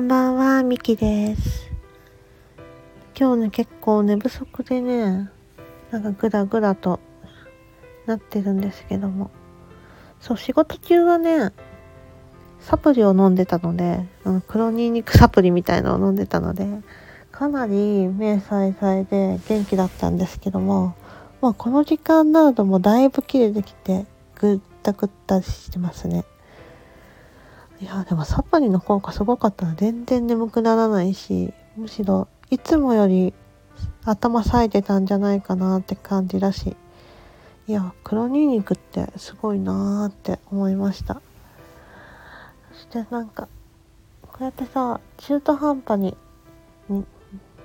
んばんは、みきです。今日ね、結構寝不足でね、なんかグラグラとなってるんですけども。そう、仕事中はね、サプリを飲んでたので、あの黒ニンニクサプリみたいのを飲んでたので、かなり目さえさえで元気だったんですけども、まあこの時間になるともうだいぶ切れてきて、ぐったぐったしてますね。いやでもサプリの効果すごかったら全然眠くならないしむしろいつもより頭冴えてたんじゃないかなって感じだし。いや黒ニンニクってすごいなーって思いました。そしてなんかこうやってさ中途半端にに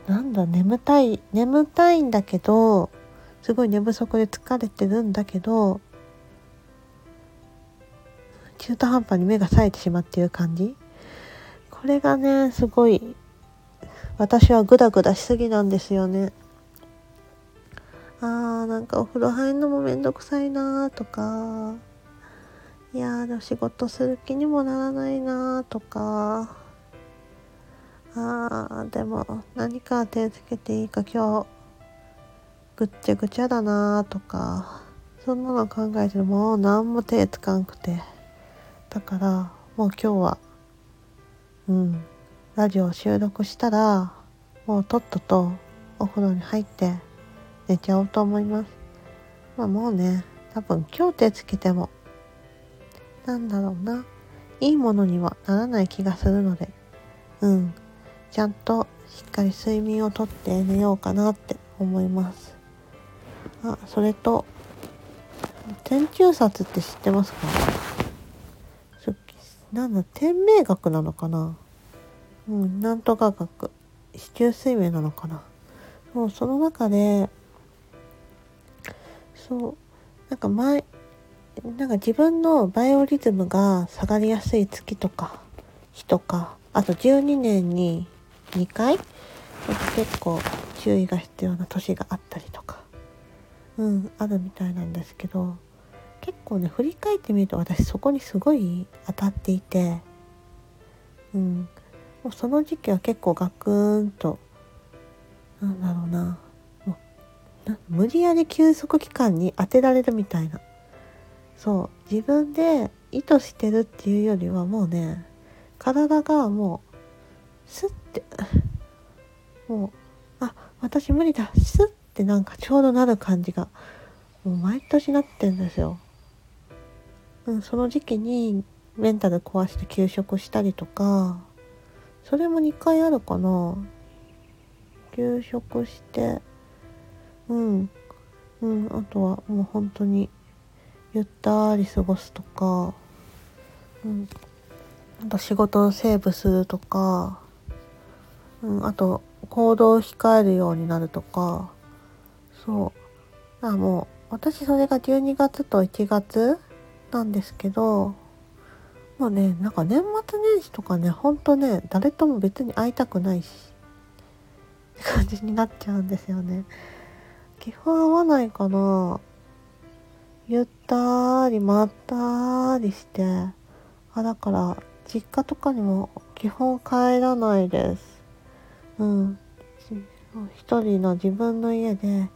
なんだ眠たい眠たいんだけどすごい寝不足で疲れてるんだけど中途半端に目が冴えてしまっている感じ？これがねすごい私はグダグダしすぎなんですよね。あーなんかお風呂入るのもめんどくさいなーとか。いやーでも仕事する気にもならないなーとか。あーでも何か手つけていいか今日ぐっちゃぐちゃだなーとか。そんなの考えてもう何も手つかんくて。だからもう今日はうんラジオを収録したらもうとっととお風呂に入って寝ちゃおうと思います。まあもうね多分今日手つけてもなんだろうないいものにはならない気がするのでうんちゃんとしっかり睡眠をとって寝ようかなって思います。あそれと天中殺って知ってますか？なんだ天命学なのかな？うんなんとか学。四柱推命なのかな？そうその中でそうなんか前なんか自分のバイオリズムが下がりやすい月とか日とかあと12年に2回結構注意が必要な年があったりとかうんあるみたいなんですけど構ね振り返ってみると私そこにすごい当たっていてうん。もうその時期は結構ガクーンとなんだろうな。もうな無理やり休息期間に当てられるみたいな。そう。自分で意図してるっていうよりはもうね体がもうスッてもうあ私無理だスッてなんかちょうどなる感じがもう毎年なってんですよ。うん、その時期にメンタル壊して休職したりとかそれも2回あるかな。休職してうんうんあとはもう本当にゆったり過ごすとかうんあと仕事をセーブするとかうんあと行動を控えるようになるとかそう。あもう私それが12月と1月なんですけどもうねなんか年末年始とかねほんとね誰とも別に会いたくないしって感じになっちゃうんですよね。基本会わないかな。ゆったりまったりしてあだから実家とかにも基本帰らないです。うん。一人の自分の家で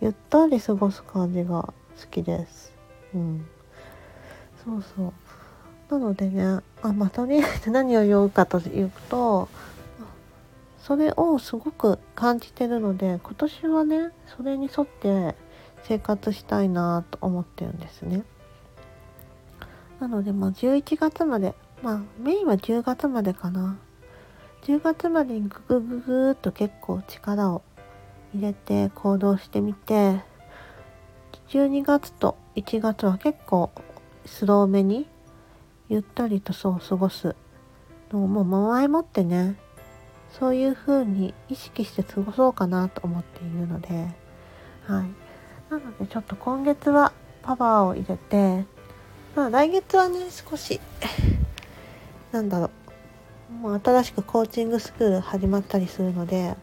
ゆったり過ごす感じが好きです。うん。そうそう。なのでねあまあとりあえず何を言うかというとそれをすごく感じてるので今年はねそれに沿って生活したいなと思ってるんですね。なのでまあ11月までまあメインは10月までかな。10月までにググググーっと結構力を入れて行動してみて12月と1月は結構スローめにゆったりとそう過ごすのをもう前もってねそういう風に意識して過ごそうかなと思っているのではい。なのでちょっと今月はパワーを入れてまあ来月はね少しなんだろう。もう新しくコーチングスクール始まったりするので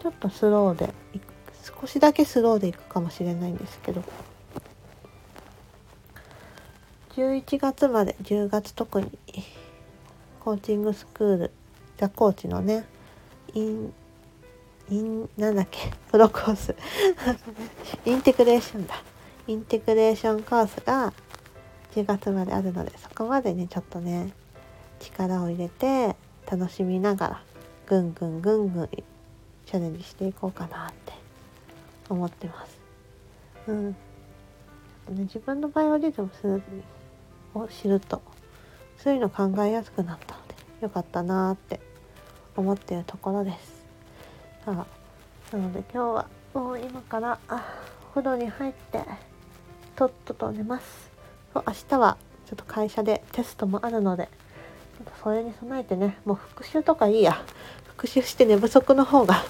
ちょっとスローで少しだけスローでいくかもしれないんですけど。11月まで10月特にコーチングスクールザコーチのねインインなんだっけプロコース インテグレーションだインテグレーションコースが10月まであるのでそこまでねちょっとね力を入れて楽しみながらぐんぐんぐんぐんチャレンジしていこうかなって思ってます。うん。ね、自分のバイオリズムを知るとそういうの考えやすくなったのでよかったなーって思っているところです。さあなので今日はもう今からあお風呂に入ってとっとと寝ます。明日はちょっと会社でテストもあるのでそれに備えてねもう復習とかいいや復習して寝不足の方が、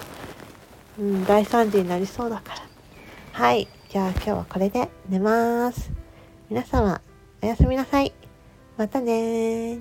うん、大惨事になりそうだからはいじゃあ今日はこれで寝ます皆様おやすみなさい。またね